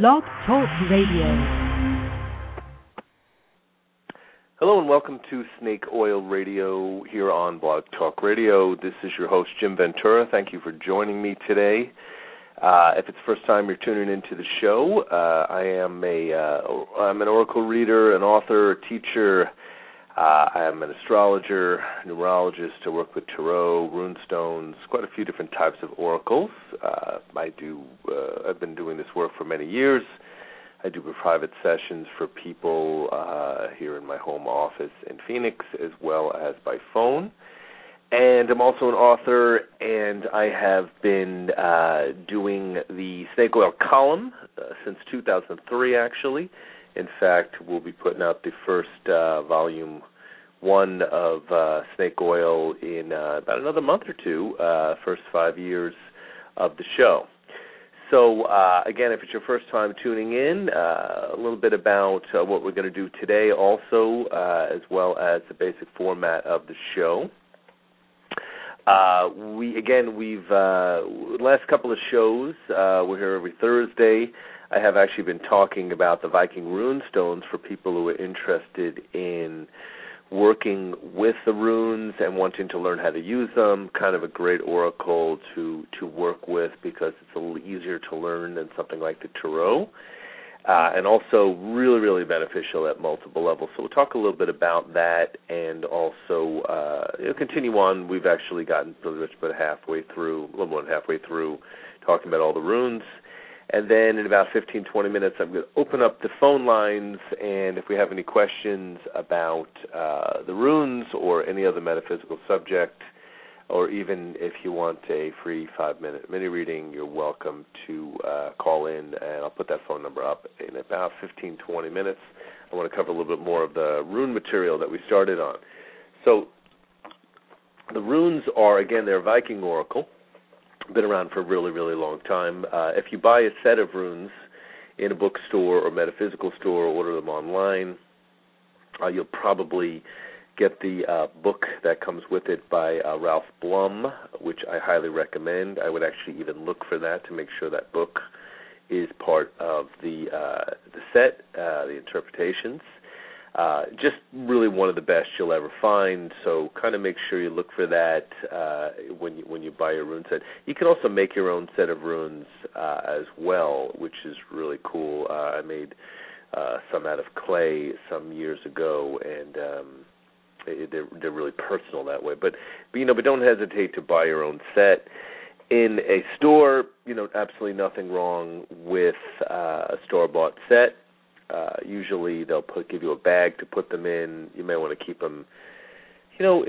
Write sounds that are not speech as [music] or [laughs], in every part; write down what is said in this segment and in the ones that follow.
Blog Talk Radio. Hello and welcome to Snake Oil Radio here on Blog Talk Radio. This is your host Jim Ventura. Thank you for joining me today. Uh, if it's the first time you're tuning into the show, uh, I am a uh, I'm an oracle reader, an author, a teacher. Uh, I am an astrologer, numerologist. I work with tarot, runestones, quite a few different types of oracles. Uh, I do. Uh, I've been doing this work for many years. I do private sessions for people uh, here in my home office in Phoenix, as well as by phone and I'm also an author, and I have been uh, doing the Snake Oil column uh, since 2003, actually. In fact, we'll be putting out the first uh, volume one of uh, Snake Oil in uh, about another month or two, uh, first five years of the show. So, uh, again, if it's your first time tuning in, uh, a little bit about uh, what we're going to do today, also, uh, as well as the basic format of the show. Uh, we again we've uh, last couple of shows we're here every Thursday. I have actually been talking about the Viking rune stones for people who are interested in working with the runes and wanting to learn how to use them. Kind of a great oracle to to work with because it's a little easier to learn than something like the tarot uh, and also really, really beneficial at multiple levels. So we'll talk a little bit about that, and also uh, continue on. We've actually gotten pretty much about halfway through, a little more than halfway through, talking about all the runes. And then in about 15, 20 minutes, I'm going to open up the phone lines, and if we have any questions about uh, the runes or any other metaphysical subject, or even if you want a free five minute mini reading, you're welcome to uh, call in, and I'll put that phone number up in about 15, 20 minutes. I want to cover a little bit more of the rune material that we started on. So, the runes are, again, they're Viking Oracle, been around for a really, really long time. Uh, if you buy a set of runes in a bookstore or metaphysical store or order them online, uh, you'll probably get the uh, book that comes with it by uh, Ralph Blum, which I highly recommend. I would actually even look for that to make sure that book is part of the uh, the set, uh, the interpretations. Uh, just really one of the best you'll ever find. So kind of make sure you look for that uh, when you when you buy your rune set. You can also make your own set of runes uh, as well, which is really cool. Uh, I made uh, some out of clay some years ago, and um, they're they're really personal that way. But, but you know, but don't hesitate to buy your own set in a store. You know, absolutely nothing wrong with uh, a store bought set. Uh, usually they'll put give you a bag to put them in. You may want to keep them, you know,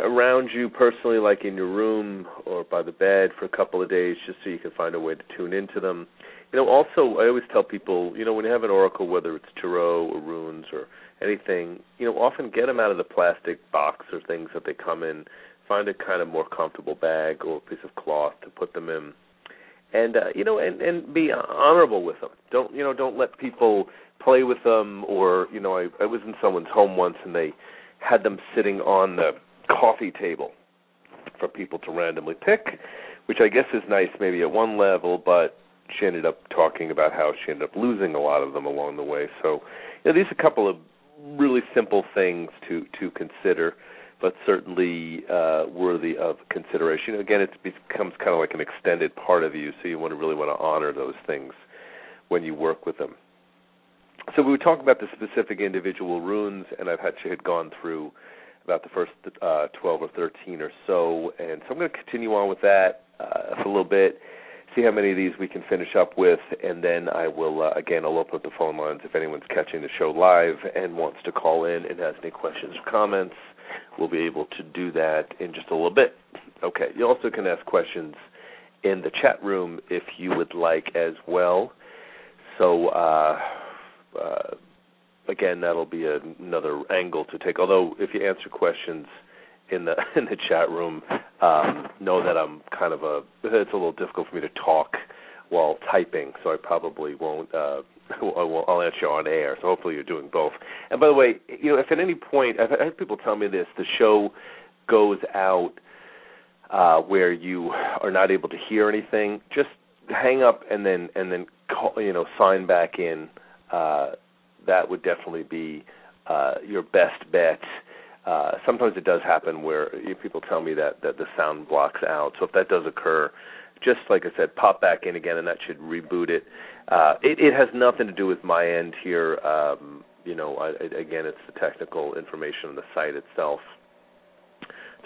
around you personally, like in your room or by the bed for a couple of days, just so you can find a way to tune into them. You know, also I always tell people, you know, when you have an oracle, whether it's tarot or runes or anything, you know, often get them out of the plastic box or things that they come in. Find a kind of more comfortable bag or a piece of cloth to put them in, and uh, you know, and and be honorable with them. Don't you know? Don't let people play with them. Or you know, I I was in someone's home once and they had them sitting on the coffee table for people to randomly pick, which I guess is nice maybe at one level, but she ended up talking about how she ended up losing a lot of them along the way. So, you know, these are a couple of really simple things to to consider, but certainly uh, worthy of consideration. Again, it becomes kind of like an extended part of you, so you want to really want to honor those things when you work with them. So we were talking about the specific individual runes, and I've actually had gone through about the first uh, 12 or 13 or so, and so I'm going to continue on with that uh, for a little bit see how many of these we can finish up with, and then I will uh, again I'll open up the phone lines if anyone's catching the show live and wants to call in and has any questions or comments. We'll be able to do that in just a little bit. Okay, you also can ask questions in the chat room if you would like as well. So uh, uh, again, that'll be another angle to take. Although if you answer questions in the [laughs] in the chat room um, know that I'm kind of a. It's a little difficult for me to talk while typing, so I probably won't. Uh, [laughs] I'll, answer on air. So hopefully you're doing both. And by the way, you know, if at any point I've had people tell me this, the show goes out uh, where you are not able to hear anything, just hang up and then and then call, you know sign back in, uh, that would definitely be uh, your best bet. Uh, sometimes it does happen where people tell me that that the sound blocks out. So if that does occur, just like I said, pop back in again, and that should reboot it. Uh, it, it has nothing to do with my end here. Um, you know, I, again, it's the technical information on the site itself.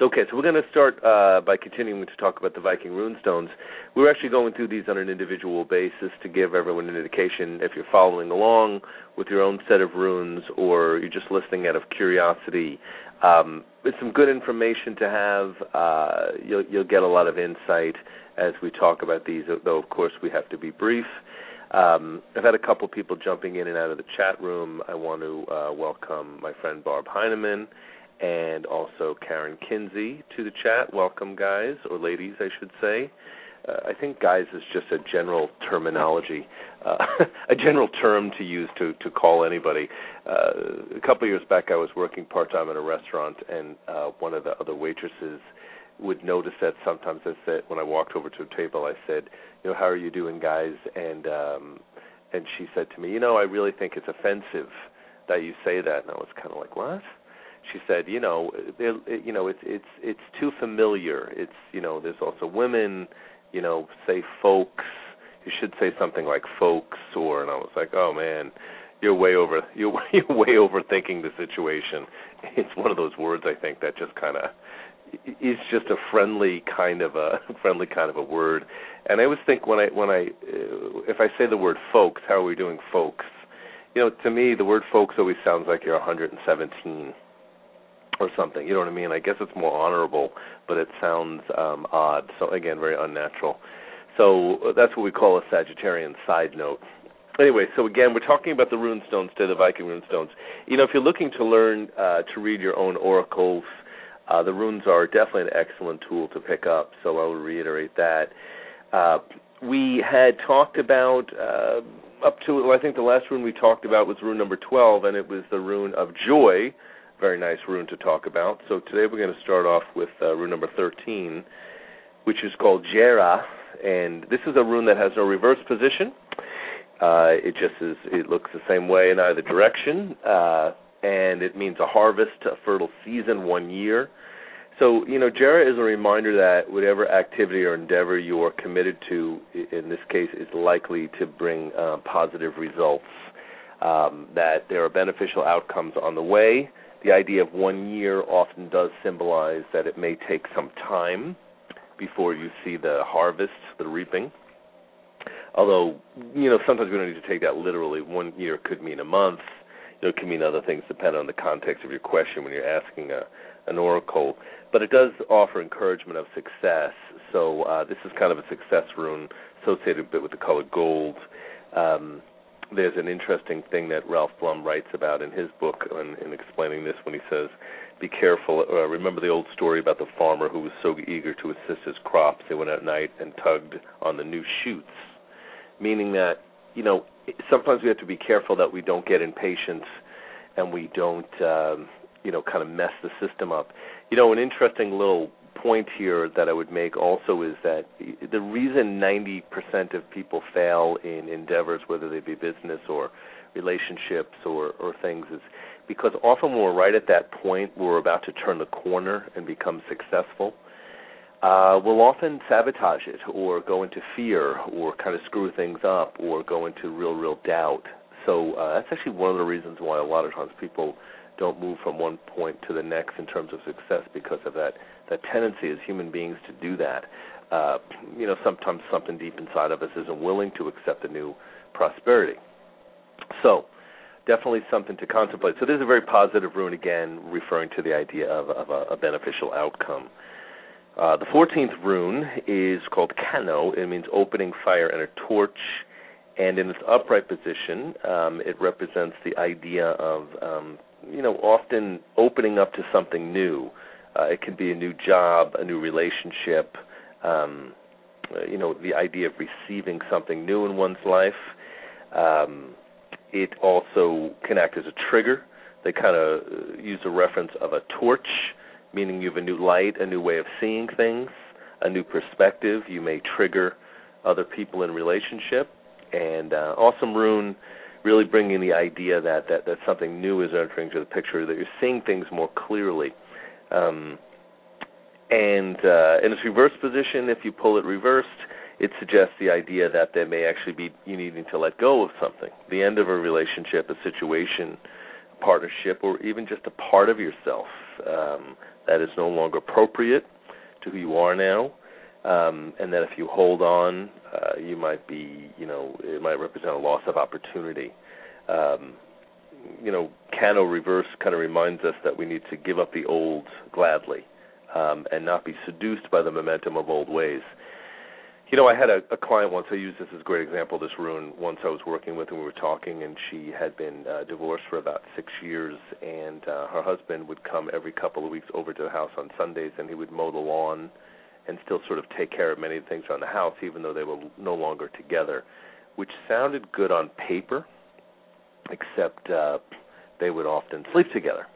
Okay, so we're going to start uh, by continuing to talk about the Viking runestones. We're actually going through these on an individual basis to give everyone an indication if you're following along with your own set of runes or you're just listening out of curiosity. Um, it's some good information to have. Uh, you'll, you'll get a lot of insight as we talk about these, though, of course, we have to be brief. Um, I've had a couple people jumping in and out of the chat room. I want to uh, welcome my friend Barb Heineman and also Karen Kinsey to the chat. Welcome, guys, or ladies, I should say. Uh, I think guys is just a general terminology, uh, [laughs] a general term to use to to call anybody. Uh, a couple of years back, I was working part time in a restaurant, and uh, one of the other waitresses would notice that sometimes I said when I walked over to a table, I said, you know, how are you doing, guys? And um, and she said to me, you know, I really think it's offensive that you say that, and I was kind of like, what? She said, you know, it, you know, it's it's it's too familiar. It's you know, there's also women, you know, say folks. You should say something like folks, or and I was like, oh man, you're way over [laughs] you're you're way overthinking the situation. It's one of those words I think that just kind of is just a friendly kind of a [laughs] friendly kind of a word. And I always think when I when I uh, if I say the word folks, how are we doing, folks? You know, to me, the word folks always sounds like you're 117 or something. You know what I mean? I guess it's more honorable, but it sounds um, odd. So again, very unnatural. So that's what we call a Sagittarian side note. Anyway, so again, we're talking about the runestones today, the Viking runestones. You know, if you're looking to learn uh, to read your own oracles, uh, the runes are definitely an excellent tool to pick up. So I will reiterate that. Uh, we had talked about uh, up to well, I think the last rune we talked about was rune number 12, and it was the rune of joy very nice rune to talk about. So today we're going to start off with uh, rune number 13, which is called Jera, and this is a rune that has no reverse position. Uh, it just is. It looks the same way in either direction, uh, and it means a harvest, a fertile season, one year. So you know, Jera is a reminder that whatever activity or endeavor you are committed to, in this case, is likely to bring uh, positive results. Um, that there are beneficial outcomes on the way, the idea of one year often does symbolize that it may take some time before you see the harvest, the reaping. Although, you know, sometimes we don't need to take that literally. One year could mean a month. You know, it can mean other things depending on the context of your question when you're asking a, an oracle. But it does offer encouragement of success. So uh, this is kind of a success rune associated a bit with the color gold. Um, there's an interesting thing that Ralph Blum writes about in his book in, in explaining this when he says, "Be careful." Uh, remember the old story about the farmer who was so eager to assist his crops, they went at night and tugged on the new shoots, meaning that you know sometimes we have to be careful that we don't get impatient and we don't um, you know kind of mess the system up. You know, an interesting little point here that I would make also is that the reason 90% of people fail in endeavors, whether they be business or relationships or, or things, is because often when we're right at that point where we're about to turn the corner and become successful, uh, we'll often sabotage it or go into fear or kind of screw things up or go into real, real doubt. So uh, that's actually one of the reasons why a lot of times people don't move from one point to the next in terms of success because of that that tendency as human beings to do that. Uh, you know, sometimes something deep inside of us isn't willing to accept a new prosperity. So, definitely something to contemplate. So, this is a very positive rune again, referring to the idea of, of a, a, beneficial outcome. Uh, the 14th rune is called Kano. It means opening fire and a torch. And in its upright position, um, it represents the idea of, um, you know, often opening up to something new uh, it can be a new job, a new relationship, um, you know, the idea of receiving something new in one's life. Um, it also can act as a trigger. They kind of uh, use a reference of a torch, meaning you have a new light, a new way of seeing things, a new perspective. You may trigger other people in relationship. and uh, awesome rune really bringing the idea that, that that something new is entering into the picture, that you're seeing things more clearly. Um, and uh, in its reverse position, if you pull it reversed, it suggests the idea that there may actually be you needing to let go of something, the end of a relationship, a situation, a partnership, or even just a part of yourself um, that is no longer appropriate to who you are now. Um, and that if you hold on, uh, you might be, you know, it might represent a loss of opportunity. Um, you know, Kano reverse kind of reminds us that we need to give up the old gladly um, and not be seduced by the momentum of old ways. You know, I had a, a client once. I used this as a great example. This rune once I was working with, and we were talking, and she had been uh, divorced for about six years, and uh, her husband would come every couple of weeks over to the house on Sundays, and he would mow the lawn, and still sort of take care of many things around the house, even though they were no longer together, which sounded good on paper, except uh, they would often sleep together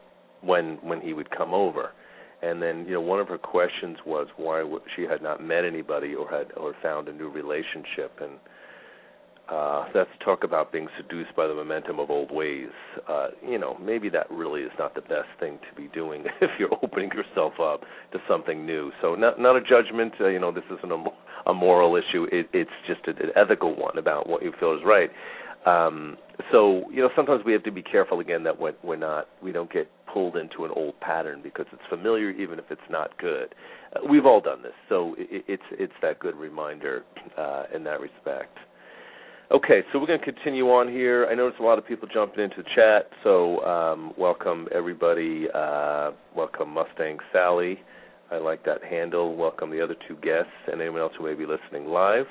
when when he would come over. And then you know one of her questions was why she had not met anybody or had or found a new relationship. And uh let's talk about being seduced by the momentum of old ways. Uh you know maybe that really is not the best thing to be doing [laughs] if you're opening yourself up to something new. So not not a judgment uh, you know this isn't a, a moral issue. It, it's just an ethical one about what you feel is right um so you know sometimes we have to be careful again that we're, we're not we don't get pulled into an old pattern because it's familiar, even if it's not good. Uh, we've all done this, so it, it's it's that good reminder uh, in that respect. Okay, so we're going to continue on here. I noticed a lot of people jumping into the chat, so um, welcome everybody. Uh, welcome Mustang Sally. I like that handle. Welcome the other two guests and anyone else who may be listening live.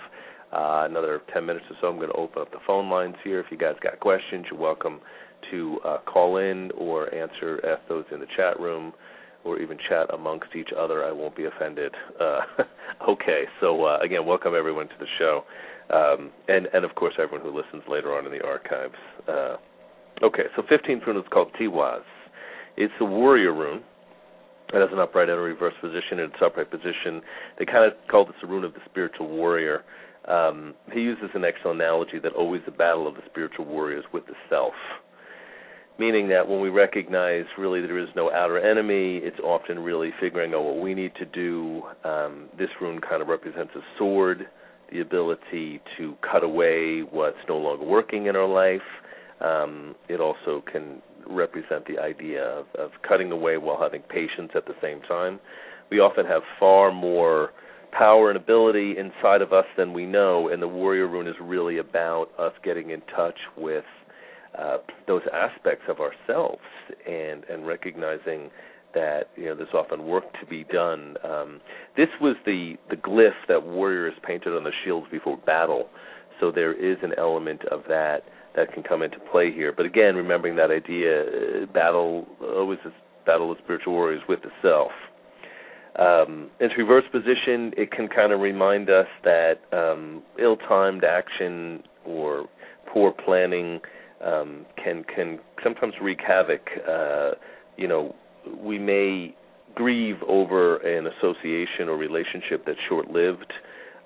Uh, another 10 minutes or so, I'm going to open up the phone lines here. If you guys got questions, you're welcome to uh, call in or answer ask those in the chat room or even chat amongst each other. I won't be offended. Uh, [laughs] okay, so uh, again, welcome everyone to the show, um, and and of course everyone who listens later on in the archives. Uh, okay, so 15th rune is called Tiwaz. It's a warrior rune. It has an upright and a reverse position. In its upright position, they kind of call this a rune of the spiritual warrior. Um, he uses an excellent analogy that always the battle of the spiritual warrior is with the self meaning that when we recognize really there is no outer enemy, it's often really figuring out what we need to do. Um, this rune kind of represents a sword, the ability to cut away what's no longer working in our life. Um, it also can represent the idea of, of cutting away while having patience at the same time. We often have far more power and ability inside of us than we know, and the warrior rune is really about us getting in touch with uh, those aspects of ourselves and and recognizing that you know there's often work to be done. Um, this was the the glyph that warriors painted on the shields before battle, so there is an element of that that can come into play here. But again, remembering that idea, uh, battle always is battle of spiritual warriors with the self. Um, in reverse position, it can kind of remind us that um, ill-timed action or poor planning um, can can sometimes wreak havoc. Uh, you know, we may grieve over an association or relationship that's short-lived,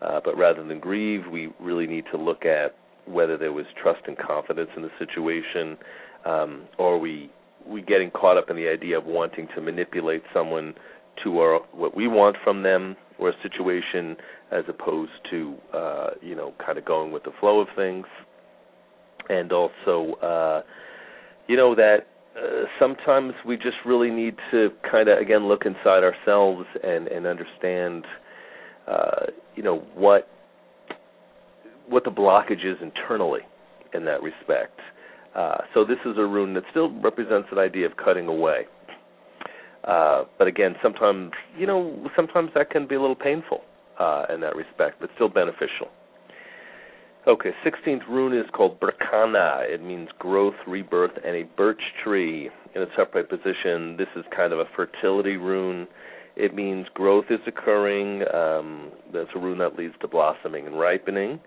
uh, but rather than grieve, we really need to look at whether there was trust and confidence in the situation, um, or we we getting caught up in the idea of wanting to manipulate someone to our what we want from them or a situation, as opposed to uh, you know kind of going with the flow of things and also uh, you know that uh, sometimes we just really need to kind of again look inside ourselves and and understand uh, you know what what the blockage is internally in that respect. Uh, so this is a rune that still represents an idea of cutting away. Uh, but again, sometimes you know sometimes that can be a little painful uh, in that respect, but still beneficial. Okay, 16th rune is called Berkana. It means growth, rebirth, and a birch tree in its upright position. This is kind of a fertility rune. It means growth is occurring. Um, that's a rune that leads to blossoming and ripening.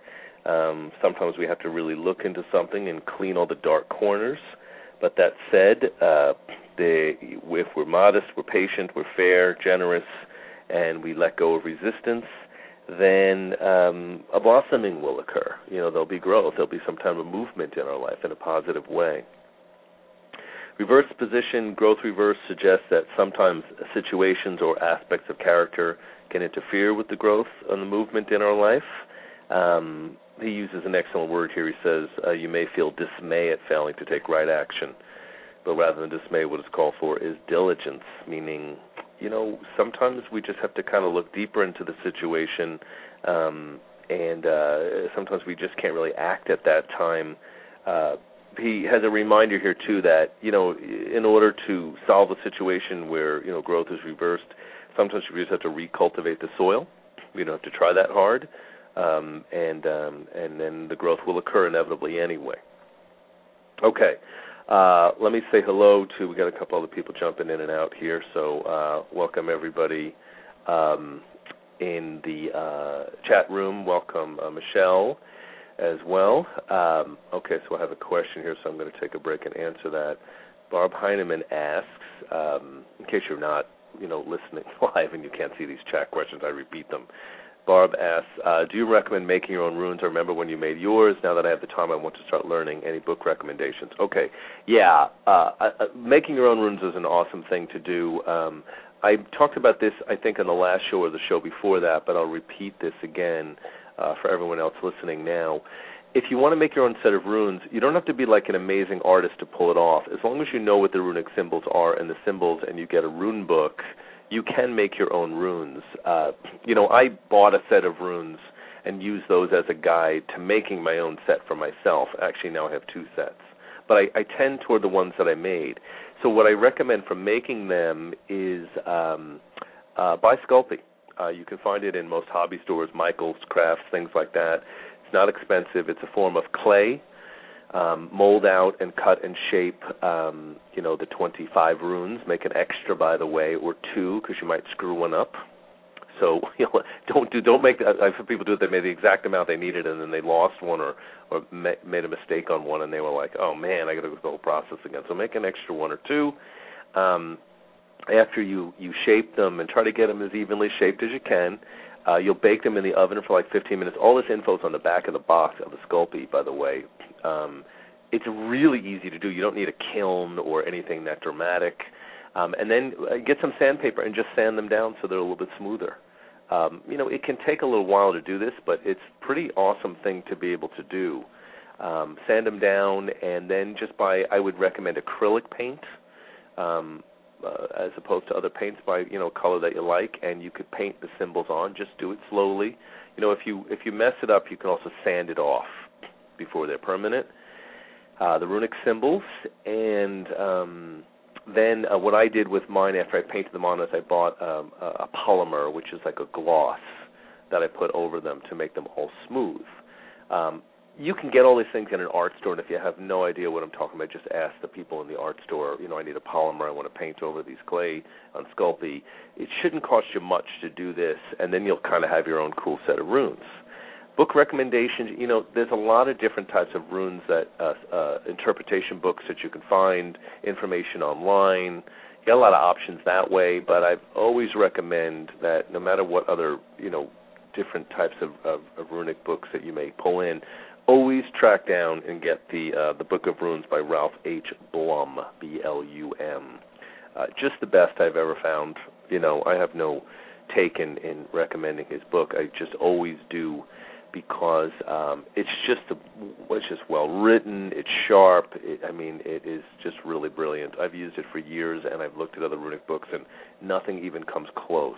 Um, sometimes we have to really look into something and clean all the dark corners. But that said, uh, if we're modest, we're patient, we're fair, generous, and we let go of resistance, then um, a blossoming will occur. You know, there'll be growth. There'll be some kind of movement in our life in a positive way. Reverse position, growth reverse suggests that sometimes situations or aspects of character can interfere with the growth and the movement in our life. Um, he uses an excellent word here. He says, uh, You may feel dismay at failing to take right action. But rather than dismay, what is called for is diligence, meaning, you know, sometimes we just have to kind of look deeper into the situation, um, and uh, sometimes we just can't really act at that time. Uh, he has a reminder here too that you know, in order to solve a situation where you know growth is reversed, sometimes we just have to recultivate the soil. We don't have to try that hard, um, and um, and then the growth will occur inevitably anyway. Okay, uh, let me say hello to. We got a couple other people jumping in and out here, so uh, welcome everybody um, in the uh, chat room. Welcome uh, Michelle as well. Um, okay, so I have a question here, so I'm going to take a break and answer that. Barb Heineman asks, um, in case you're not, you know, listening [laughs] live and you can't see these chat questions, I repeat them. Barb asks, uh, do you recommend making your own runes? I remember when you made yours. Now that I have the time, I want to start learning. Any book recommendations? Okay, yeah, uh, uh, making your own runes is an awesome thing to do. Um, I talked about this, I think, in the last show or the show before that, but I'll repeat this again uh, for everyone else listening now. If you want to make your own set of runes, you don't have to be like an amazing artist to pull it off. As long as you know what the runic symbols are and the symbols, and you get a rune book, you can make your own runes. Uh, you know, I bought a set of runes and used those as a guide to making my own set for myself. Actually, now I have two sets, but I, I tend toward the ones that I made. So what I recommend for making them is um, uh, buy Sculpey. Uh, you can find it in most hobby stores, Michael's Crafts, things like that. It's not expensive. It's a form of clay. Um, mold out and cut and shape, um, you know, the 25 runes. Make an extra, by the way, or two, because you might screw one up. So [laughs] you know, don't do don't make. I've had people do it. They made the exact amount they needed, and then they lost one or or ma- made a mistake on one, and they were like, "Oh man, I got to go through the whole process again." So make an extra one or two. Um, after you you shape them and try to get them as evenly shaped as you can. Uh, you'll bake them in the oven for like 15 minutes. All this info is on the back of the box of the Sculpey, by the way. Um, it's really easy to do. You don't need a kiln or anything that dramatic. Um, and then uh, get some sandpaper and just sand them down so they're a little bit smoother. Um, you know, it can take a little while to do this, but it's pretty awesome thing to be able to do. Um, sand them down, and then just buy. I would recommend acrylic paint. Um, uh, as opposed to other paints by you know color that you like, and you could paint the symbols on. Just do it slowly. You know, if you if you mess it up, you can also sand it off before they're permanent. Uh, the runic symbols, and um, then uh, what I did with mine after I painted them on is I bought um, a, a polymer, which is like a gloss that I put over them to make them all smooth. Um, you can get all these things in an art store, and if you have no idea what I'm talking about, just ask the people in the art store. You know, I need a polymer. I want to paint over these clay on Sculpey. It shouldn't cost you much to do this, and then you'll kind of have your own cool set of runes. Book recommendations. You know, there's a lot of different types of runes that uh, uh, interpretation books that you can find, information online. You got a lot of options that way, but I always recommend that no matter what other you know different types of, of, of runic books that you may pull in, always track down and get the uh, the Book of Runes by Ralph H. Blum, B L U M. Uh, just the best I've ever found. You know, I have no take in, in recommending his book. I just always do because um, it's just a, it's just well written. It's sharp. It, I mean, it is just really brilliant. I've used it for years, and I've looked at other runic books, and nothing even comes close.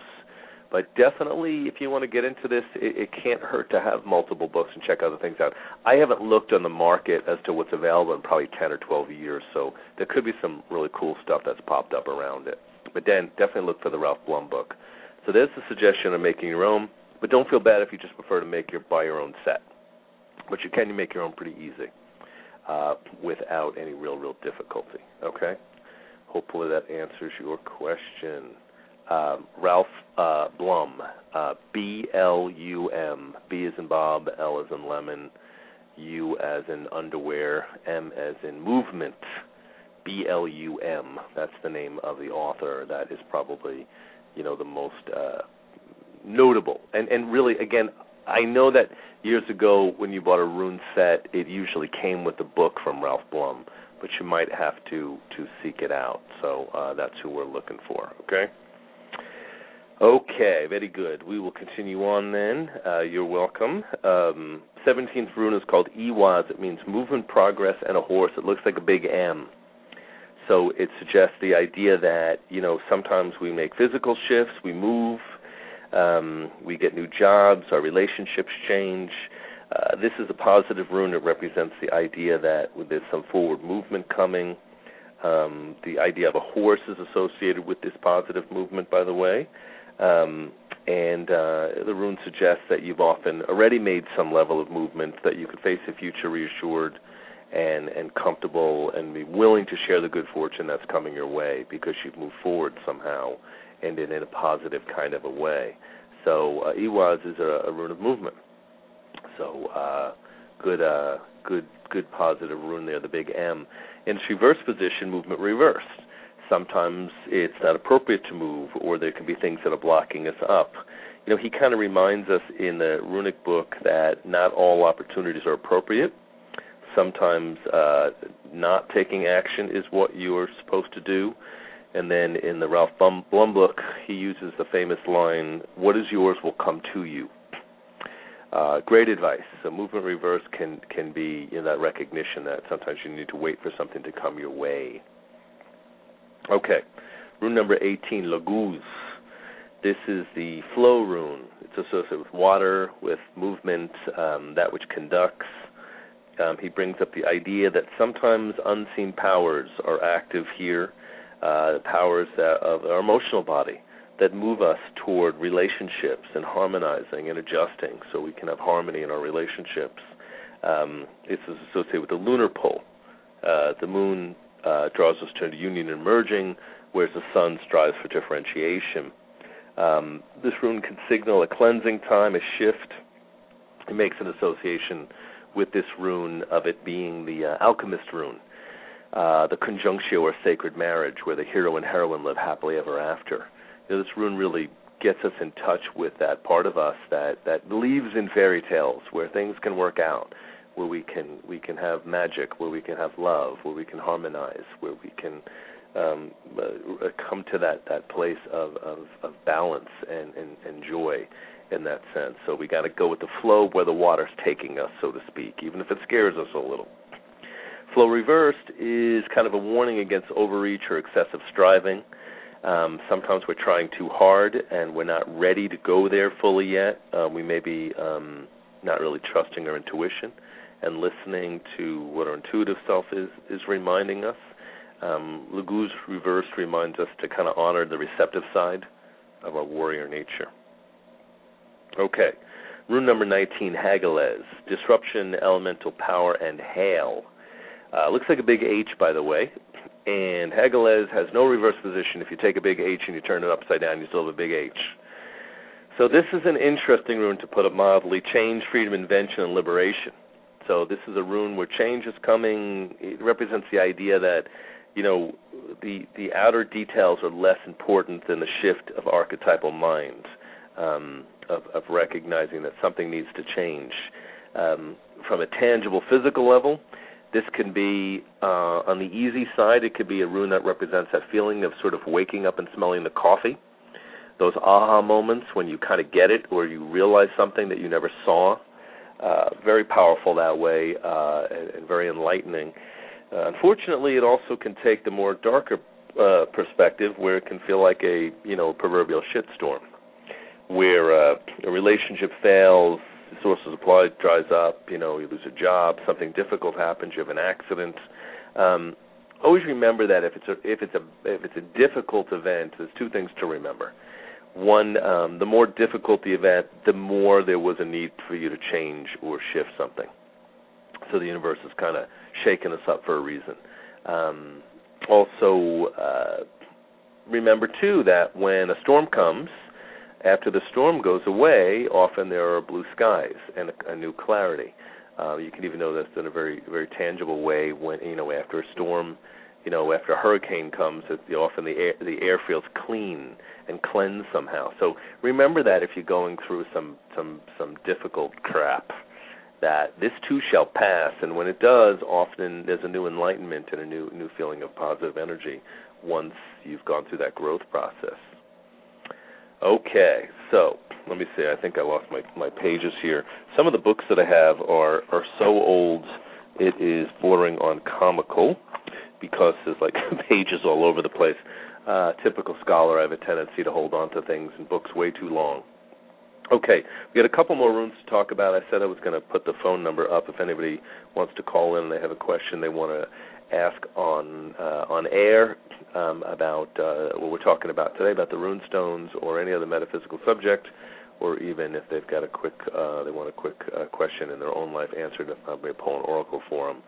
But definitely, if you want to get into this, it, it can't hurt to have multiple books and check other things out. I haven't looked on the market as to what's available in probably 10 or 12 years, so there could be some really cool stuff that's popped up around it. But then definitely look for the Ralph Blum book. So there's the suggestion of making your own, but don't feel bad if you just prefer to make your buy your own set. But you can make your own pretty easy uh, without any real, real difficulty. Okay? Hopefully that answers your question uh, Ralph uh, Blum, uh, B L U M. B as in Bob, L as in lemon, U as in underwear, M as in movement. B L U M. That's the name of the author. That is probably, you know, the most uh, notable. And and really, again, I know that years ago when you bought a rune set, it usually came with a book from Ralph Blum, but you might have to to seek it out. So uh, that's who we're looking for. Okay. Okay, very good. We will continue on then. Uh, you're welcome. Um, 17th rune is called Ehwaz. It means movement, progress, and a horse. It looks like a big M. So it suggests the idea that, you know, sometimes we make physical shifts, we move, um, we get new jobs, our relationships change. Uh, this is a positive rune. It represents the idea that there's some forward movement coming. Um, the idea of a horse is associated with this positive movement, by the way. Um, and uh, the rune suggests that you've often already made some level of movement, that you could face the future reassured and and comfortable, and be willing to share the good fortune that's coming your way because you've moved forward somehow and in, in a positive kind of a way. So uh, Ehwaz is a, a rune of movement. So uh, good, uh, good, good positive rune there. The big M. In reverse position, movement reversed sometimes it's not appropriate to move, or there can be things that are blocking us up. You know, he kind of reminds us in the runic book that not all opportunities are appropriate. Sometimes uh, not taking action is what you're supposed to do. And then in the Ralph Blum, book, he uses the famous line, "What is yours will come to you." Uh, great advice. So movement reverse can can be in that recognition that sometimes you need to wait for something to come your way. Okay, rune number 18, Laguz. This is the flow rune. It's associated with water, with movement, um, that which conducts. Um, he brings up the idea that sometimes unseen powers are active here, uh, powers that, of our emotional body that move us toward relationships and harmonizing and adjusting so we can have harmony in our relationships. Um, this is associated with the lunar pole. Uh, the moon uh, draws us to union and merging, whereas the sun strives for differentiation. Um, this rune can signal a cleansing time, a shift. It makes an association with this rune of it being the uh, alchemist rune, uh, the conjunctio or sacred marriage, where the hero and heroine live happily ever after. You know, this rune really gets us in touch with that part of us that that believes in fairy tales, where things can work out, where we can we can have magic, where we can have love, where we can harmonize, where we can um, uh, come to that that place of of, of balance and, and and joy in that sense. So we got to go with the flow where the water's taking us, so to speak, even if it scares us a little. Flow reversed is kind of a warning against overreach or excessive striving. Um, sometimes we're trying too hard and we're not ready to go there fully yet. Um, we may be um, not really trusting our intuition and listening to what our intuitive self is is reminding us. Um, Laguz reversed reminds us to kind of honor the receptive side of our warrior nature. Okay, rune number 19, Hagalaz, disruption, elemental power, and hail. Uh, looks like a big H, by the way. And Hagalaz has no reverse position. If you take a big H and you turn it upside down, you still have a big H. So this is an interesting rune, to put it mildly: change, freedom, invention, and liberation. So this is a rune where change is coming. It represents the idea that you know the the outer details are less important than the shift of archetypal mind, um, of, of recognizing that something needs to change. Um, from a tangible physical level, this can be uh, on the easy side. It could be a rune that represents that feeling of sort of waking up and smelling the coffee. Those aha moments when you kind of get it or you realize something that you never saw uh, very powerful that way uh, and, and, very enlightening. Uh, unfortunately, it also can take the more darker uh, perspective, where it can feel like a you know proverbial shitstorm, where uh, a relationship fails, source of supply dries up, you know you lose a job, something difficult happens, you have an accident. Um, always remember that if it's a if it's a if it's a difficult event, there's two things to remember one, um, the more difficult the event, the more there was a need for you to change or shift something. So the universe is kind of shaking us up for a reason. Um, also, uh, remember too that when a storm comes, after the storm goes away, often there are blue skies and a, a new clarity. Uh, you can even know this in a very, very tangible way when you know after a storm, you know, after a hurricane comes, it, often the air the air feels clean and cleansed somehow. So remember that if you're going through some some some difficult crap, that this too shall pass, and when it does, often there's a new enlightenment and a new new feeling of positive energy once you've gone through that growth process. Okay, so let me see. I think I lost my my pages here. Some of the books that I have are are so old it is bordering on comical because there's like [laughs] pages all over the place. Uh, typical scholar, I have a tendency to hold on to things and books way too long. Okay, we got a couple more rooms to talk about. I said I was going to put the phone number up if anybody wants to call in and they have a question they want to ask on uh, on air um, about uh, what we're talking about today, about the rune stones or any other metaphysical subject, or even if they've got a quick, uh, they want a quick uh, question in their own life answered, uh, may pull an oracle for them.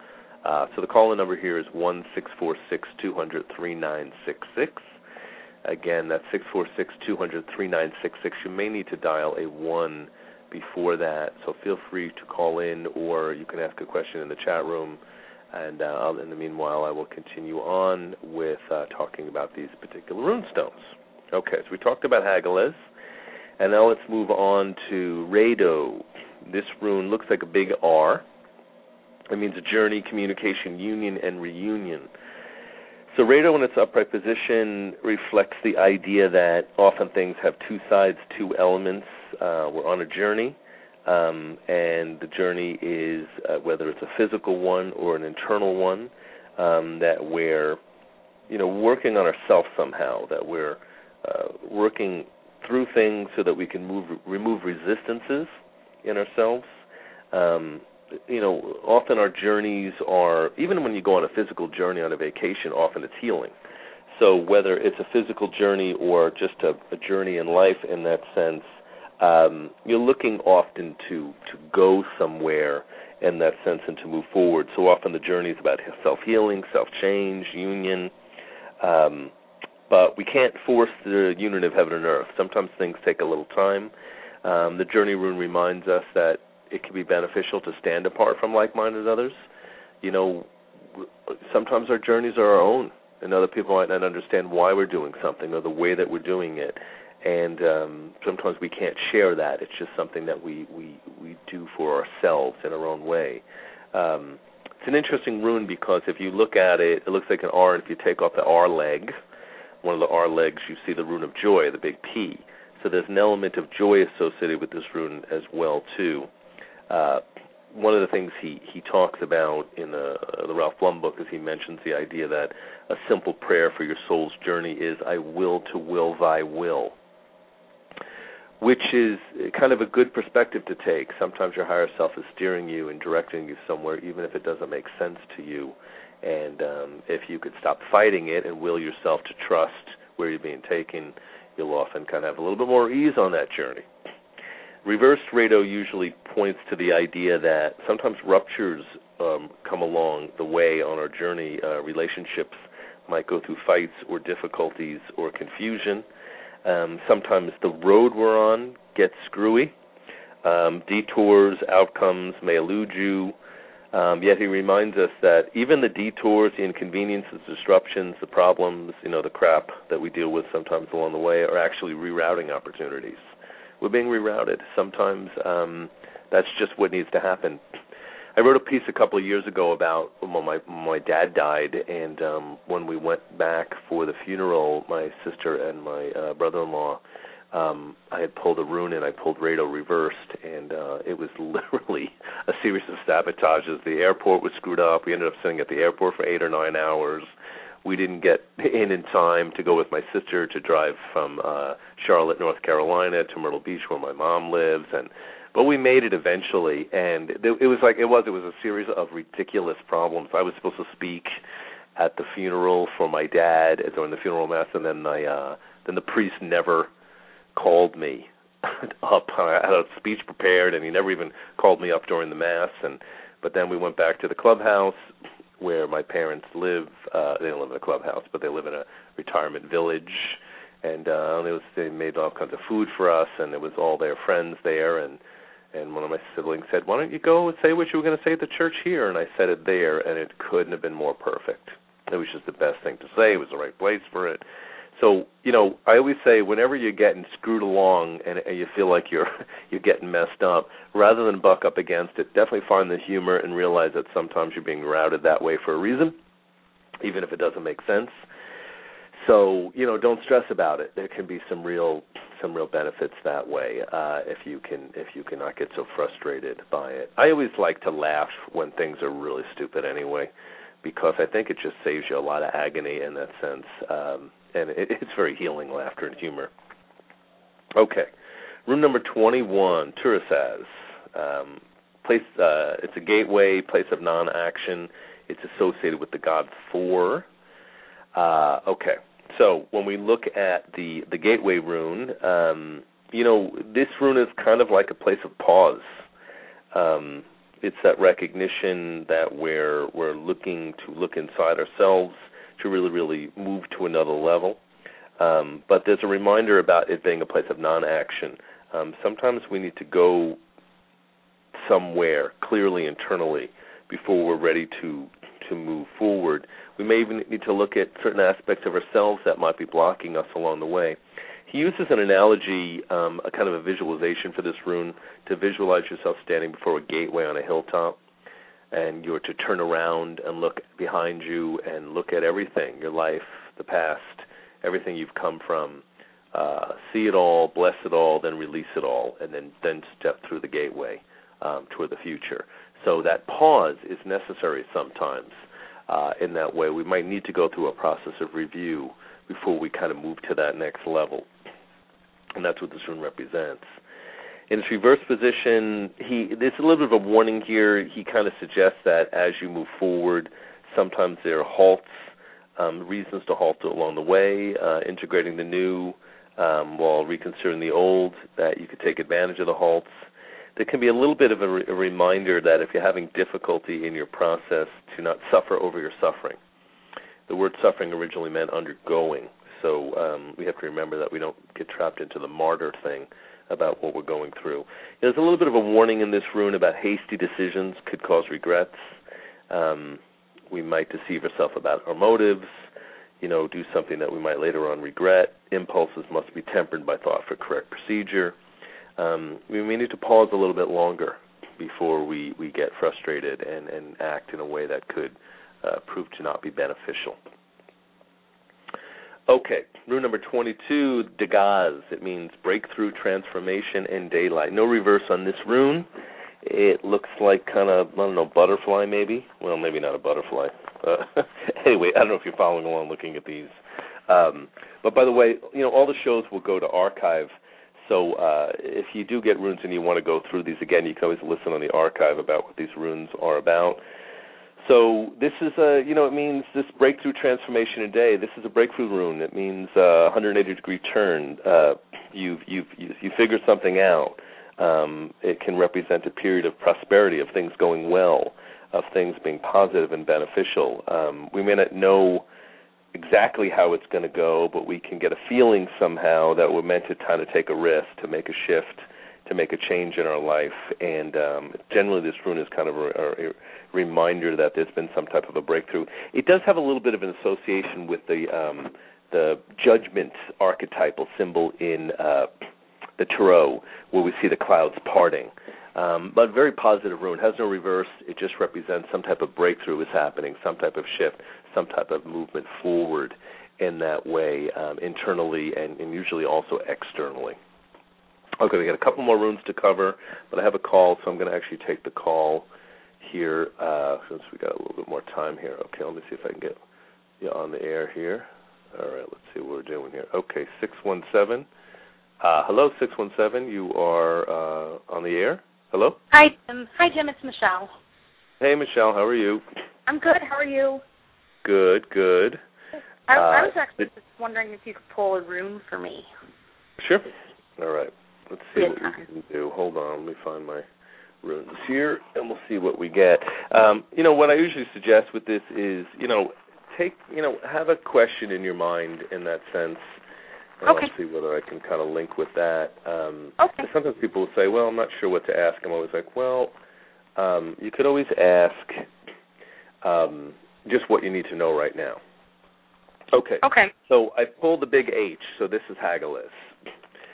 Uh, so the call-in number here is one six four six two hundred three nine six six. Again, that's six four six two hundred three nine six six. You may need to dial a one before that, so feel free to call in, or you can ask a question in the chat room. And uh, in the meanwhile, I will continue on with uh, talking about these particular rune stones. Okay, so we talked about Hagalaz, and now let's move on to Rado. This rune looks like a big R. It means a journey, communication, union, and reunion. So Rado in its upright position reflects the idea that often things have two sides, two elements. Uh, we're on a journey, um, and the journey is uh, whether it's a physical one or an internal one. Um, that we're, you know, working on ourselves somehow. That we're uh, working through things so that we can move, remove resistances in ourselves. Um, you know, often our journeys are even when you go on a physical journey on a vacation, often it's healing. So whether it's a physical journey or just a, a journey in life, in that sense, um, you're looking often to to go somewhere in that sense and to move forward. So often the journey is about self healing, self change, union. Um, but we can't force the union of heaven and earth. Sometimes things take a little time. Um, the journey rune reminds us that it can be beneficial to stand apart from like-minded others. You know, sometimes our journeys are our own, and other people might not understand why we're doing something or the way that we're doing it. And um, sometimes we can't share that. It's just something that we we we do for ourselves in our own way. Um, it's an interesting rune because if you look at it, it looks like an R, and if you take off the R leg, one of the R legs, you see the rune of joy, the big P. So there's an element of joy associated with this rune as well too. Uh, one of the things he he talks about in the the Ralph Blum book is he mentions the idea that a simple prayer for your soul's journey is I will to will thy will which is kind of a good perspective to take. Sometimes your higher self is steering you and directing you somewhere, even if it doesn't make sense to you. And um, if you could stop fighting it and will yourself to trust where you're being taken, you'll often kind of have a little bit more ease on that journey. Reverse Rado usually points to the idea that sometimes ruptures um, come along the way on our journey. Uh, relationships might go through fights or difficulties or confusion. Um, sometimes the road we're on gets screwy. Um, detours, outcomes may elude you. Um, yet he reminds us that even the detours, the inconveniences, disruptions, the problems, you know, the crap that we deal with sometimes along the way are actually rerouting opportunities we're being rerouted. Sometimes um, that's just what needs to happen. I wrote a piece a couple of years ago about when my my dad died, and um, when we went back for the funeral, my sister and my uh, brother-in-law, um, I had pulled a rune and I pulled Rado reversed, and uh, it was [laughs] literally a series of sabotages. The airport was screwed up. We ended up sitting at the airport for eight or nine hours we didn't get in in time to go with my sister to drive from uh Charlotte, North Carolina to Myrtle Beach where my mom lives and but we made it eventually and it was like it was it was a series of ridiculous problems. I was supposed to speak at the funeral for my dad during the funeral mass and then I uh then the priest never called me [laughs] up. I had a speech prepared and he never even called me up during the mass and but then we went back to the clubhouse where my parents live. Uh, they don't live in a clubhouse, but they live in a retirement village. And uh, it was they made all kinds of food for us, and it was all their friends there. And and one of my siblings said, "Why don't you go and say what you were going to say at the church here?" And I said it there, and it couldn't have been more perfect. It was just the best thing to say. It was the right place for it. So you know, I always say whenever you're getting screwed along and, and you feel like you're [laughs] you're getting messed up, rather than buck up against it, definitely find the humor and realize that sometimes you're being routed that way for a reason, even if it doesn't make sense. So you know, don't stress about it. There can be some real some real benefits that way uh, if you can if you cannot get so frustrated by it. I always like to laugh when things are really stupid anyway, because I think it just saves you a lot of agony in that sense. Um, and it, [laughs] it's very healing laughter and humor. Okay, room number twenty-one, Thurisaz. Um, place. Uh, it's a gateway, place of non-action. It's associated with the god Thor. Uh, okay, so when we look at the the gateway rune, um, you know this rune is kind of like a place of pause. Um, it's that recognition that we're we're looking to look inside ourselves to really, really move to another level. Um, but there's a reminder about it being a place of non-action. Um, sometimes we need to go somewhere clearly internally before we're ready to to move forward. We may even need to look at certain aspects of ourselves that might be blocking us along the way. He uses an analogy, um, a kind of a visualization for this rune, to visualize yourself standing before a gateway on a hilltop and you're to turn around and look behind you and look at everything your life, the past, everything you've come from. Uh, see it all, bless it all, then release it all, and then then step through the gateway um, toward the future. So that pause is necessary sometimes. Uh, in that way, we might need to go through a process of review before we kind of move to that next level, and that's what this rune represents in its reverse position, he there's a little bit of a warning here. He kind of suggests that as you move forward, sometimes there are halts, um, reasons to halt along the way, uh, integrating the new um, while reconsidering the old. That you could take advantage of the halts. There can be a little bit of a, re- a reminder that if you're having difficulty in your process, to not suffer over your suffering. The word suffering originally meant undergoing, so um, we have to remember that we don't get trapped into the martyr thing about what we're going through. There's a little bit of a warning in this rune about hasty decisions could cause regrets. Um, we might deceive ourselves about our motives, you know, do something that we might later on regret. Impulses must be tempered by thought for correct procedure. Um, we may need to pause a little bit longer before we, we get frustrated and, and act in a way that could uh, prove to not be beneficial. Okay, rune number 22, Dagaz. It means breakthrough, transformation, and daylight. No reverse on this rune. It looks like kind of, I don't know, butterfly maybe? Well, maybe not a butterfly. Uh, [laughs] anyway, I don't know if you're following along looking at these. Um, but by the way, you know, all the shows will go to archive. So uh, if you do get runes and you want to go through these again, you can always listen on the archive about what these runes are about. So this is a, you know, it means this breakthrough transformation a day. This is a breakthrough rune. It means uh, 180 degree turn. Uh, you've you've you, you figured something out. Um, it can represent a period of prosperity, of things going well, of things being positive and beneficial. Um, we may not know exactly how it's going to go, but we can get a feeling somehow that we're meant to kind of take a risk, to make a shift, to make a change in our life. And um, generally, this rune is kind of a, a, reminder that there's been some type of a breakthrough. It does have a little bit of an association with the um, the judgment archetypal symbol in uh, the tarot, where we see the clouds parting. Um, but very positive rune has no reverse. It just represents some type of breakthrough is happening, some type of shift, some type of movement forward in that way, um, internally and, and usually also externally. Okay, we got a couple more runes to cover, but I have a call, so I'm going to actually take the call here uh, since we got a little bit more time here. Okay, let me see if I can get you on the air here. All right, let's see what we're doing here. Okay, six one seven. Uh, hello, six one seven. You are uh, on the air. Hello. Hi, Jim. Hi, Jim. It's Michelle. Hey, Michelle. How are you? I'm good. How are you? Good. Good. I, I was actually just wondering if you could pull a rune for me. Sure. All right. Let's see what we can do. Hold on. Let me find my runes here, and we'll see what we get. Um, you know, what I usually suggest with this is, you know, take, you know, have a question in your mind in that sense. And okay. I'll see whether I can kind of link with that. Um, okay. Sometimes people will say, "Well, I'm not sure what to ask." I'm always like, "Well, um, you could always ask, um, just what you need to know right now. Okay. Okay. So I pulled the big H. So this is Hagalaz.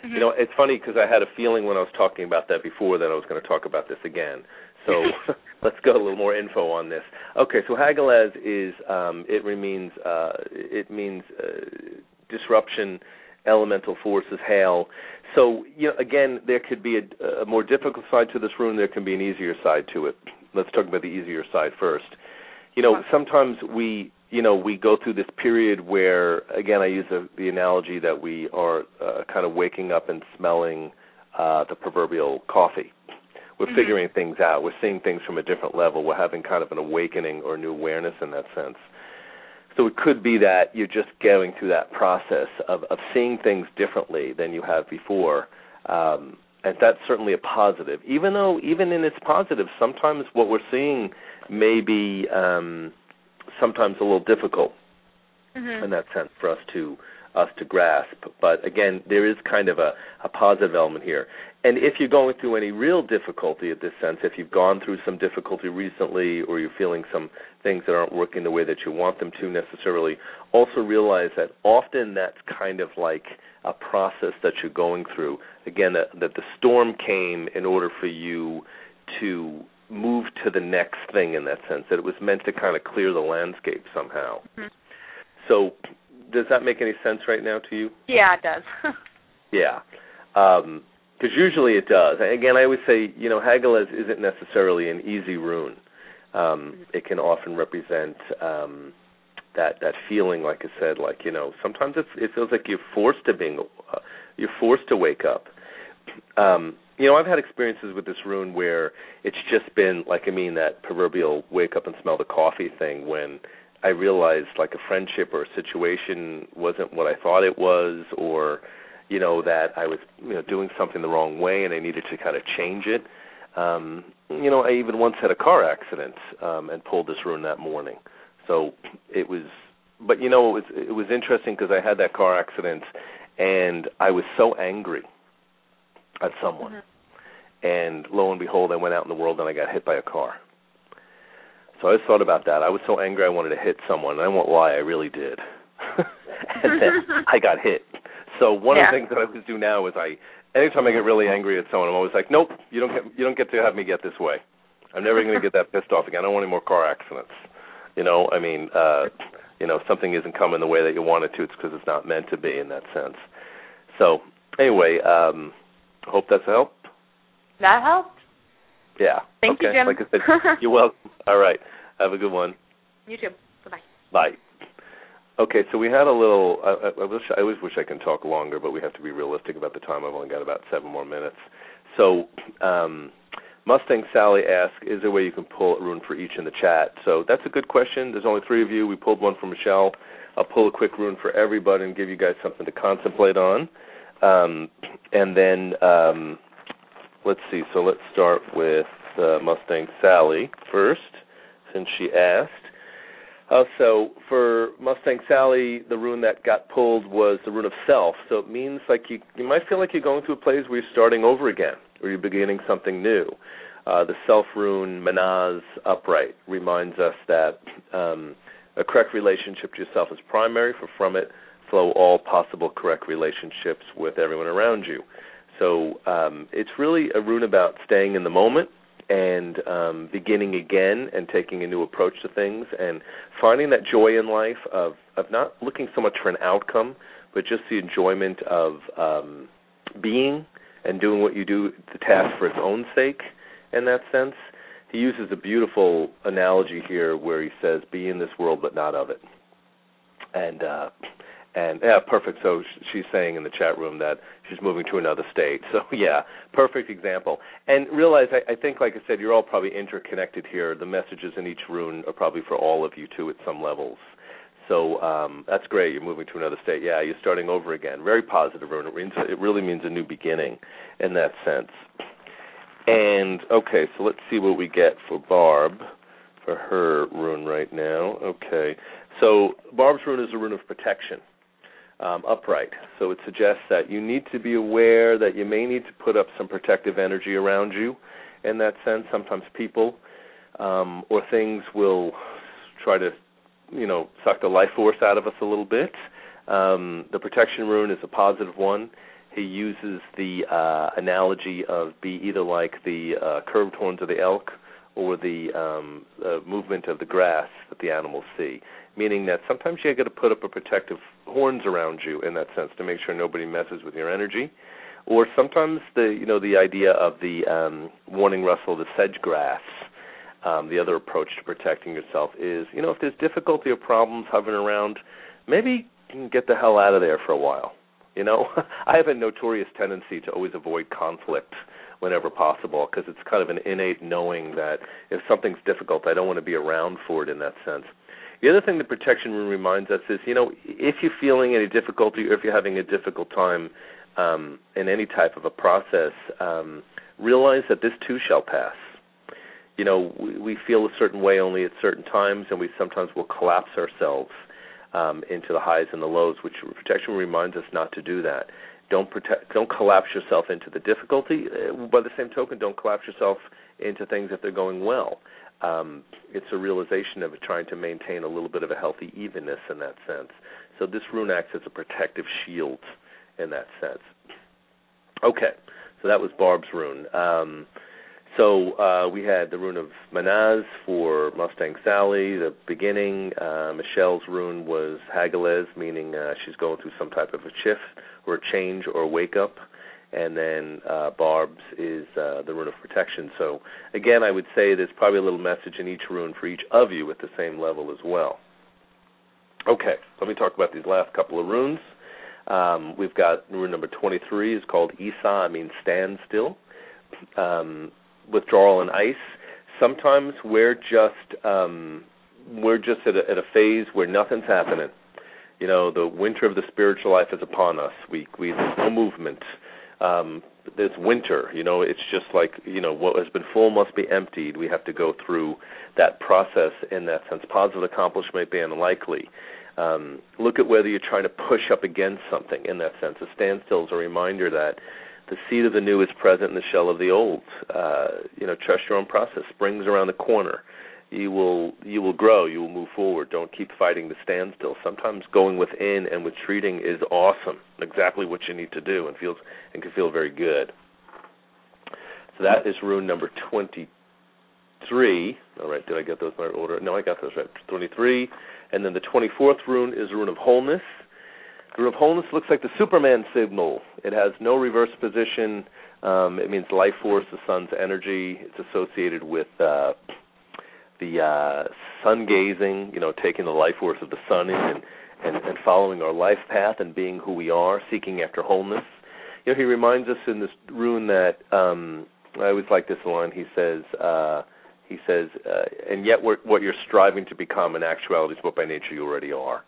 Mm-hmm. You know, it's funny because I had a feeling when I was talking about that before that I was going to talk about this again. So [laughs] [laughs] let's go a little more info on this. Okay, so Hagalaz is um, it means uh, it means uh, disruption, elemental forces, hail. So you know, again, there could be a, a more difficult side to this rune. There can be an easier side to it. Let's talk about the easier side first. You know, sometimes we you know we go through this period where again I use the, the analogy that we are uh, kind of waking up and smelling uh, the proverbial coffee. We're Mhm. figuring things out. We're seeing things from a different level. We're having kind of an awakening or new awareness in that sense. So it could be that you're just going through that process of, of seeing things differently than you have before. Um, and that's certainly a positive. Even though, even in its positive, sometimes what we're seeing may be um, sometimes a little difficult Mhm. in that sense for us to us to grasp. But again, there is kind of a, a positive element here. And if you're going through any real difficulty at this sense, if you've gone through some difficulty recently or you're feeling some things that aren't working the way that you want them to necessarily, also realize that often that's kind of like a process that you're going through. Again, that, that the storm came in order for you to move to the next thing in that sense, that it was meant to kind of clear the landscape somehow. Mhm. So, does that make any sense right now to you? Yeah, it does. [laughs] Yeah, because usually it does. Again, I always say, you know, Hagalaz isn't necessarily an easy rune. Um, it can often represent um, that that feeling, like I said, like you know, sometimes it's, it feels like you're forced to being, uh, you're forced to wake up. Um, you know, I've had experiences with this rune where it's just been like I mean that proverbial wake up and smell the coffee thing when I realized like a friendship or a situation wasn't what I thought it was, or you know that I was you know doing something the wrong way and I needed to kind of change it. Um, you know, I even once had a car accident um, and pulled this rune that morning. So it was, but you know, it was it was interesting because I had that car accident and I was so angry at someone, Mhm. And lo and behold, I went out in the world and I got hit by a car. So I just thought about that. I was so angry I wanted to hit someone. And I won't lie, I really did. [laughs] and then I got hit. So one of the things that I always do now is I, anytime I get really angry at someone, I'm always like, nope, you don't get, you don't get to have me get this way. I'm never going to get that pissed off again. I don't want any more car accidents. You know, I mean, uh, you know, if something isn't coming the way that you want it to, it's because it's not meant to be in that sense. So anyway, um, hope that's a help. That helped. Yeah. Thank you. Jim. Like I said, [laughs] you're welcome. All right. Have a good one. You too. Bye bye. Bye. Okay, so we had a little. I, I, I wish I always wish I can talk longer, but we have to be realistic about the time. I've only got about seven more minutes. So, um, Mustang Sally asks, "Is there a way you can pull a rune for each in the chat?" So that's a good question. There's only three of you. We pulled one for Michelle. I'll pull a quick rune for everybody and give you guys something to contemplate on. Um, and then um, let's see. So let's start with uh, Mustang Sally first, since she asked. Uh, so for Mustang Sally, the rune that got pulled was the rune of self. So it means like you you might feel like you're going through a place where you're starting over again, or you're beginning something new. Uh, the self rune Mannaz upright reminds us that um, a correct relationship to yourself is primary, for from it flow all possible correct relationships with everyone around you. So um, it's really a rune about staying in the moment and um, beginning again and taking a new approach to things and finding that joy in life of of not looking so much for an outcome, but just the enjoyment of um, being and doing what you do the task for its own sake. In that sense, he uses a beautiful analogy here where he says, "Be in this world, but not of it." And uh, and yeah, perfect. So she's saying in the chat room that she's moving to another state. [laughs] So yeah, perfect example. And realize, I, I think, like I said, you're all probably interconnected here. The messages in each rune are probably for all of you too at some levels. So um, that's great. You're moving to another state. Yeah, you're starting over again. Very positive rune. It means it really means a new beginning in that sense. And okay, so let's see what we get for Barb for her rune right now. Okay, so Barb's rune is a rune of protection um, upright. So it suggests that you need to be aware that you may need to put up some protective energy around you. In that sense, sometimes people um, or things will try to you know suck the life force out of us a little bit. Um, the protection rune is a positive one. He uses the uh, analogy of be either like the uh, curved horns of the elk or the um, uh, movement of the grass that the animals see. Meaning that sometimes you got to put up a protective horns around you in that sense to make sure nobody messes with your energy. Or sometimes the you know the idea of the um, warning rustle the sedge grass um, the other approach to protecting yourself is, you know, if there's difficulty or problems hovering around, maybe you can get the hell out of there for a while. You know, [laughs] I have a notorious tendency to always avoid conflict whenever possible because it's kind of an innate knowing that if something's difficult, I don't want to be around for it in that sense. The other thing the protection rune reminds us is, you know, if you're feeling any difficulty or if you're having a difficult time um, in any type of a process, um, realize that this too shall pass you know we, we feel a certain way only at certain times, and we sometimes will collapse ourselves um, into the highs and the lows. Which protection reminds us not to do that. Don't protect. Don't collapse yourself into the difficulty. Uh, by the same token, don't collapse yourself into things if they're going well. Um, it's a realization of trying to maintain a little bit of a healthy evenness in that sense. So this rune acts as a protective shield in that sense. Okay, so that was Barb's rune. Um, so uh, we had the rune of Mannaz for Mustang Sally. The beginning, uh, Michelle's rune was Hagalaz, meaning uh, she's going through some type of a shift or a change or wake up. And then uh, Barb's is uh, the rune of protection. So again, I would say there's probably a little message in each rune for each of you at the same level as well. Okay, let me talk about these last couple of runes. Um, we've got rune number 23 is called Isa, I mean stand still. Um, withdrawal and ice, sometimes we're just um, we're just at a, at a phase where nothing's happening. You know, the winter of the spiritual life is upon us. We we there's no movement. Um, there's winter. You know, it's just like you know what has been full must be emptied. We have to go through that process in that sense. Positive accomplishment being unlikely. Um, look at whether you're trying to push up against something in that sense. A standstill is a reminder that the seed of the new is present in the shell of the old. Uh, you know, trust your own process. Spring's around the corner. You will you will grow. You will move forward. Don't keep fighting the standstill. Sometimes going within and retreating is awesome. Exactly what you need to do, and feels and can feel very good. So that is rune number twenty-three. All right, did I get those in order? No, I got those right. Twenty-three, and then the twenty-fourth rune is rune of wholeness of wholeness looks like the Superman signal. It has no reverse position. Um, it means life force, the sun's energy. It's associated with uh, the uh, sun gazing, you know, taking the life force of the sun in and, and, and following our life path and being who we are, seeking after wholeness. You know, he reminds us in this rune that um, I always like this line. He says, uh, he says, uh, and yet what you're striving to become in actuality is what by nature you already are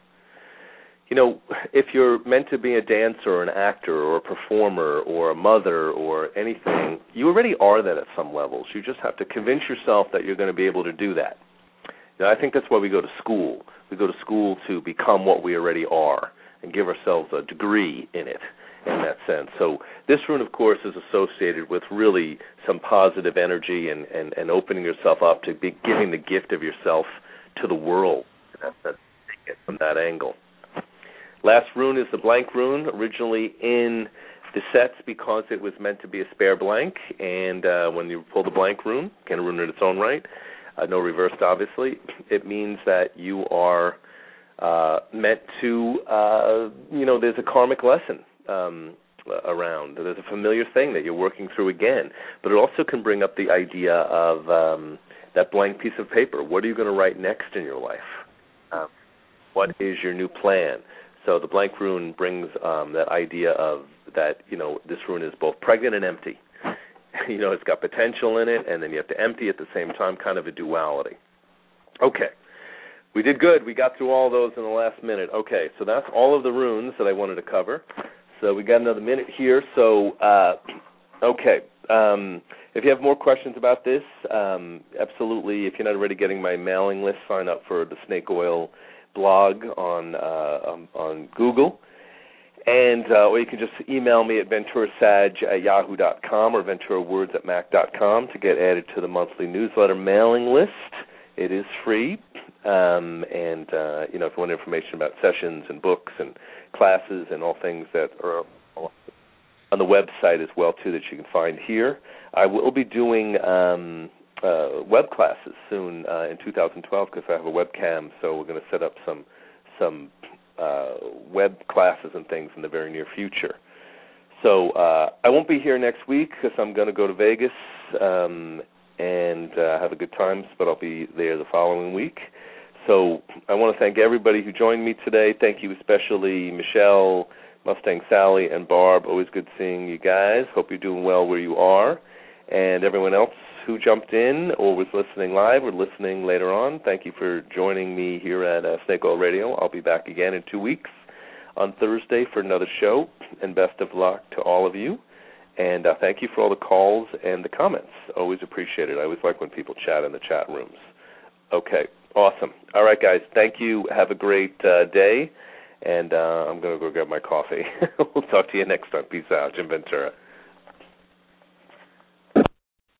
you know, if you're meant to be a dancer or an actor or a performer or a mother or anything, you already are that at some levels. You just have to convince yourself that you're going to be able to do that. You I think that's why we go to school. We go to school to become what we already are and give ourselves a degree in it in that sense. So this rune, of course, is associated with really some positive energy and, and, and opening yourself up to be giving the gift of yourself to the world. That's, that's from that angle. Last rune is the blank rune, originally in the sets because it was meant to be a spare blank, and uh, when you pull the blank rune, can rune in its own right, uh, no reversed obviously, it means that you are uh, meant to, uh, you know, there's a karmic lesson um, around. There's a familiar thing that you're working through again, but it also can bring up the idea of um, that blank piece of paper. What are you going to write next in your life? Uh, what is your new plan? So the blank rune brings um, that idea of that you know this rune is both pregnant and empty. [laughs] you know, it's got potential in it, and then you have to empty at the same time, kind of a duality. Okay, we did good. We got through all those in the last minute. Okay, so that's all of the runes that I wanted to cover. So we got another minute here. So uh, okay. Um, if you have more questions about this, um, absolutely. If you're not already getting my mailing list, sign up for the Snake Oil blog on uh, um, on Google, and uh, or you can just email me at venturasag at yahoo.com or venturawords at mac.com to get added to the monthly newsletter mailing list. It is free, um, and uh, you know if you want information about sessions and books and classes and all things that are on the website as well too that you can find here. I will be doing um, uh, web classes soon uh, in 2012 because I have a webcam, so we're going to set up some some uh, web classes and things in the very near future. So uh, I won't be here next week because I'm going to go to Vegas um, and uh, have a good time, but I'll be there the following week. So I want to thank everybody who joined me today. Thank you especially Michelle, Mustang Sally, and Barb. Always good seeing you guys. Hope you're doing well where you are. And everyone else who jumped in or was listening live or listening later on, thank you for joining me here at uh, Snake Oil Radio. I'll be back again in two weeks on Thursday for another show. And best of luck to all of you. And uh, thank you for all the calls and the comments. Always appreciate it. I always like when people chat in the chat rooms. Okay, awesome. All right, guys. Thank you. Have a great uh, day. And uh, I'm going to go grab my coffee. [laughs] we'll talk to you next time. Peace out. Jim Ventura.